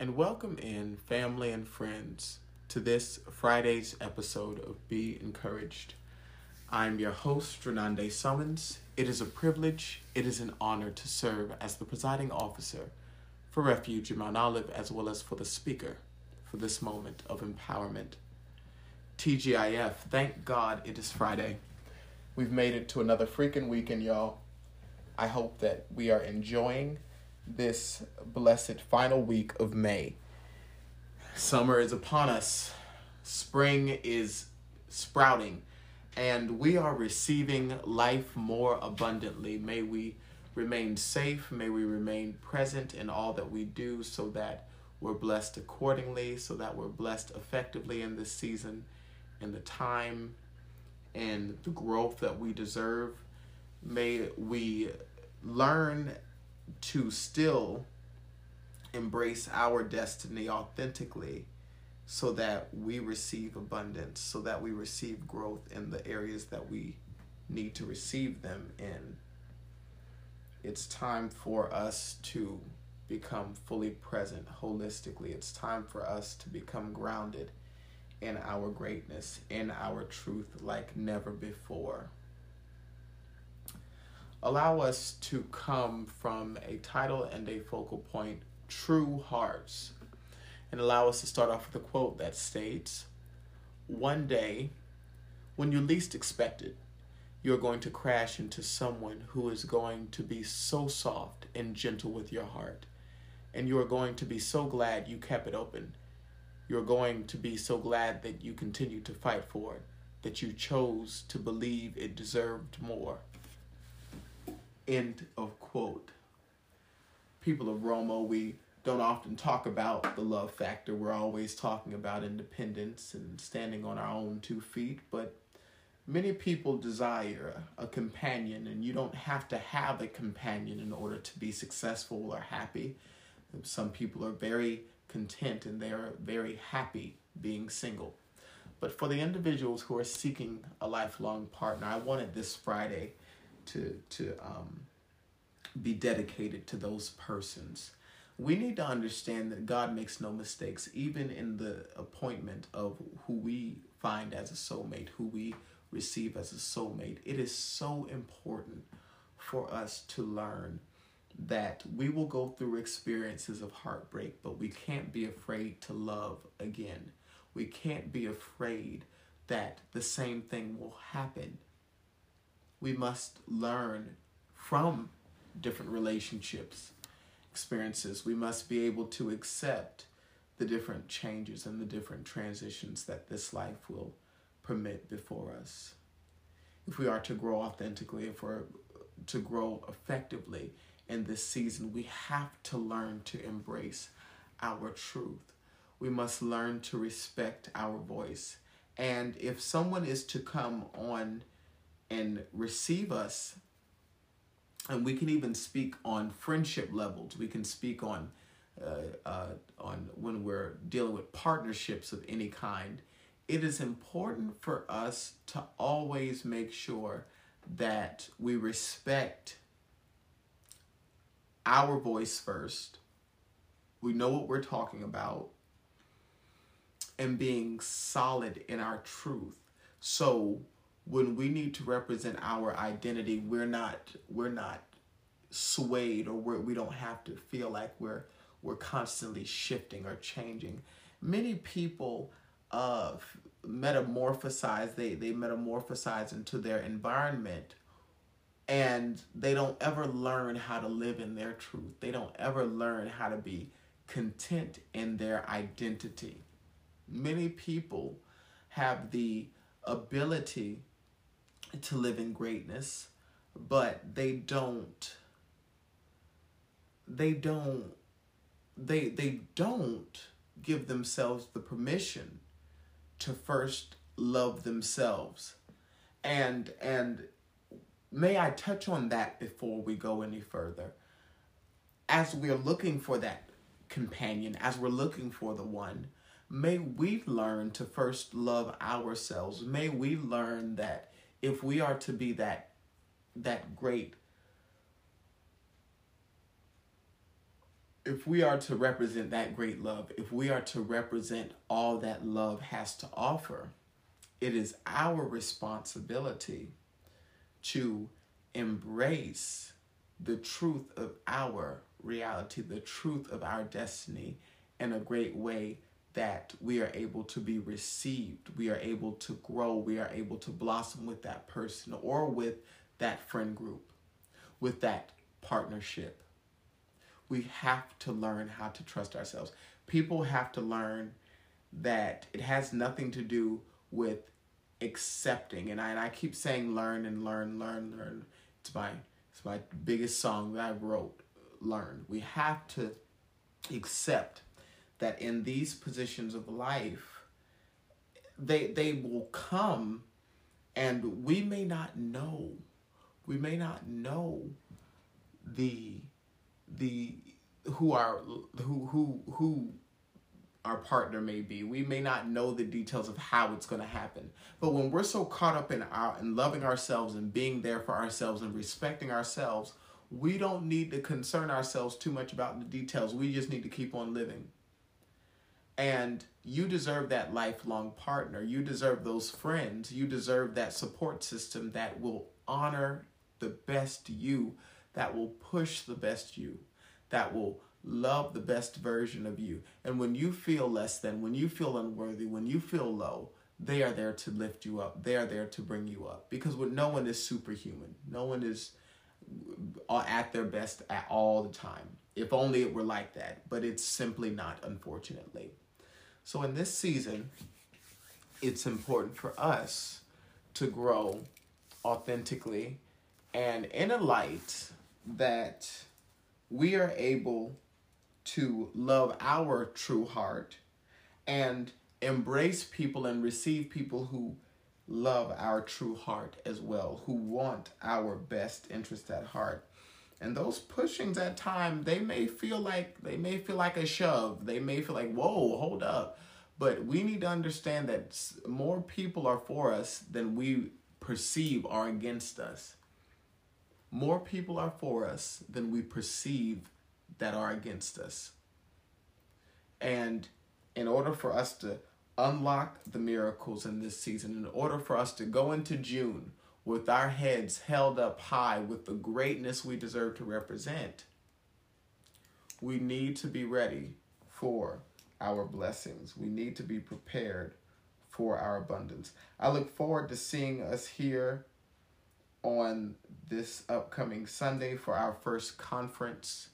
And welcome in, family and friends, to this Friday's episode of Be Encouraged. I'm your host, Renande Summons. It is a privilege, it is an honor to serve as the presiding officer for Refuge in Mount Olive as well as for the speaker for this moment of empowerment. TGIF, thank God it is Friday. We've made it to another freaking weekend, y'all. I hope that we are enjoying this blessed final week of May. Summer is upon us, spring is sprouting, and we are receiving life more abundantly. May we remain safe, may we remain present in all that we do so that we're blessed accordingly, so that we're blessed effectively in this season, in the time and the growth that we deserve. May we learn to still embrace our destiny authentically so that we receive abundance, so that we receive growth in the areas that we need to receive them in. It's time for us to become fully present holistically. It's time for us to become grounded in our greatness, in our truth like never before allow us to come from a title and a focal point, True Hearts, and allow us to start off with a quote that states One day, when you least expect it, you're going to crash into someone who is going to be so soft and gentle with your heart. And you are going to be so glad you kept it open. You're going to be so glad that you continued to fight for it, that you chose to believe it deserved more End of quote. People of Romo, we don't often talk about the love factor. We're always talking about independence and standing on our own two feet, but many people desire a companion, and you don't have to have a companion in order to be successful or happy. Some people are very content and they are very happy being single. But for the individuals who are seeking a lifelong partner, I wanted this Friday to to um, be dedicated to those persons. We need to understand that God makes no mistakes, even in the appointment of who we find as a soulmate, who we receive as a soulmate. It is so important for us to learn that we will go through experiences of heartbreak, but we can't be afraid to love again. We can't be afraid that the same thing will happen we must learn from different relationships, experiences. We must be able to accept the different changes and the different transitions that this life will permit before us. If we are to grow authentically, if we're to grow effectively in this season, we have to learn to embrace our truth. We must learn to respect our voice. And if someone is to come on and receive us. And we can even speak on friendship levels. We can speak on uh, uh, on when we're dealing with partnerships of any kind. It is important for us to always make sure that we respect our voice first. We know what we're talking about and being solid in our truth. So when we need to represent our identity, we're not we're not swayed or we're, we don't have to feel like we're we're constantly shifting or changing. Many people uh, metamorphosize, they, they metamorphosize into their environment and they don't ever learn how to live in their truth. They don't ever learn how to be content in their identity. Many people have the ability to live in greatness, but they don't they don't they they don't give themselves the permission to first love themselves. And and may I touch on that before we go any further. As we're looking for that companion, as we're looking for the one, may we learn to first love ourselves. May we learn that if we are to be that that great if we are to represent that great love, if we are to represent all that love has to offer, it is our responsibility to embrace the truth of our reality, the truth of our destiny in a great way that we are able to be received, we are able to grow, we are able to blossom with that person or with that friend group, with that partnership we have to learn how to trust ourselves. People have to learn that it has nothing to do with accepting. And I, and I keep saying learn and learn, learn, learn. It's my it's my biggest song that I wrote, learn. We have to accept that in these positions of life, they they will come and we may not know. We may not know the the who our who who who our partner may be. We may not know the details of how it's going to happen. But when we're so caught up in our in loving ourselves and being there for ourselves and respecting ourselves, we don't need to concern ourselves too much about the details. We just need to keep on living. And you deserve that lifelong partner. You deserve those friends. You deserve that support system that will honor the best you, that will push the best you that will love the best version of you. And when you feel less than, when you feel unworthy, when you feel low, they are there to lift you up. They are there to bring you up. Because no one is superhuman. No one is uh, at their best at all the time. If only it were like that. But it's simply not, unfortunately. So in this season, it's important for us to grow authentically and in a light that we are able to love our true heart and embrace people and receive people who love our true heart as well, who want our best interest at heart. And those pushings at time, they may feel like they may feel like a shove. They may feel like, "Whoa, hold up." But we need to understand that more people are for us than we perceive are against us more people are for us than we perceive that are against us. And in order for us to unlock the miracles in this season, in order for us to go into June with our heads held up high with the greatness we deserve to represent, we need to be ready for our blessings. We need to be prepared for our abundance. I look forward to seeing us here on this upcoming Sunday for our first conference,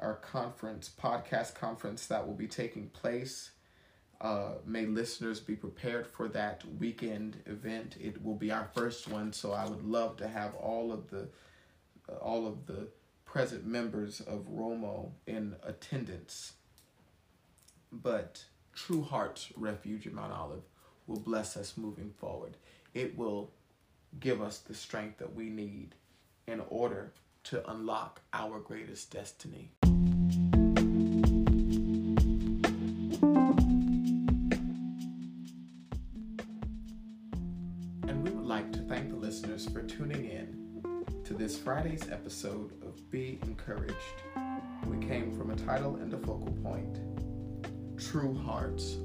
our conference, podcast conference that will be taking place. Uh, may listeners be prepared for that weekend event. It will be our first one, so I would love to have all of the uh, all of the present members of Romo in attendance. But True Hearts Refuge in Mount Olive will bless us moving forward. It will give us the strength that we need in order to unlock our greatest destiny. To this Friday's episode of Be Encouraged. We came from a title and a focal point True Hearts.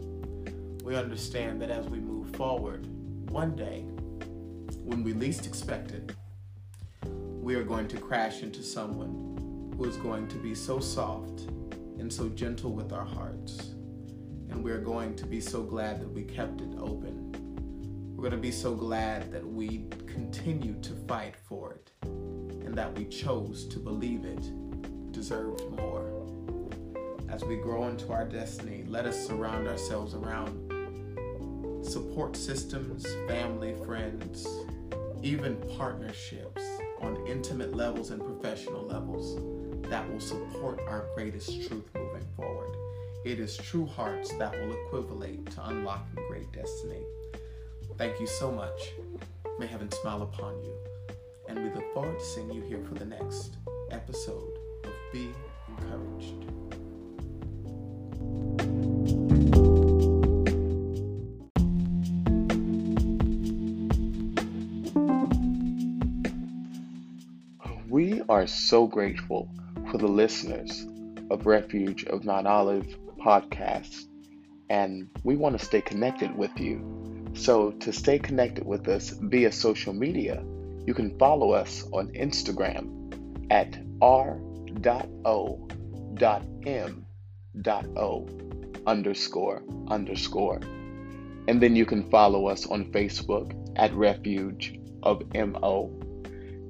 We understand that as we move forward, one day when we least expect it, we are going to crash into someone who is going to be so soft and so gentle with our hearts. And we're going to be so glad that we kept it open. We're going to be so glad that we continue to fight for it and that we chose to believe it deserved more. As we grow into our destiny, let us surround ourselves around support systems, family, friends, even partnerships on intimate levels and professional levels that will support our greatest truth moving forward. It is true hearts that will equivalent to unlocking great destiny. Thank you so much. May heaven smile upon you. Forward to seeing you here for the next episode of Be Encouraged. We are so grateful for the listeners of Refuge of Mount Olive podcast, and we want to stay connected with you. So, to stay connected with us via social media, you can follow us on Instagram at r.o.m.o underscore underscore. And then you can follow us on Facebook at Refuge of MO.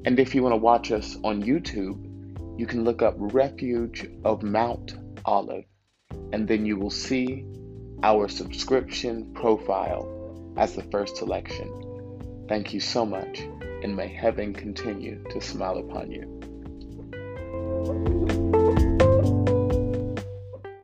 And if you want to watch us on YouTube, you can look up Refuge of Mount Olive, and then you will see our subscription profile as the first selection. Thank you so much, and may heaven continue to smile upon you.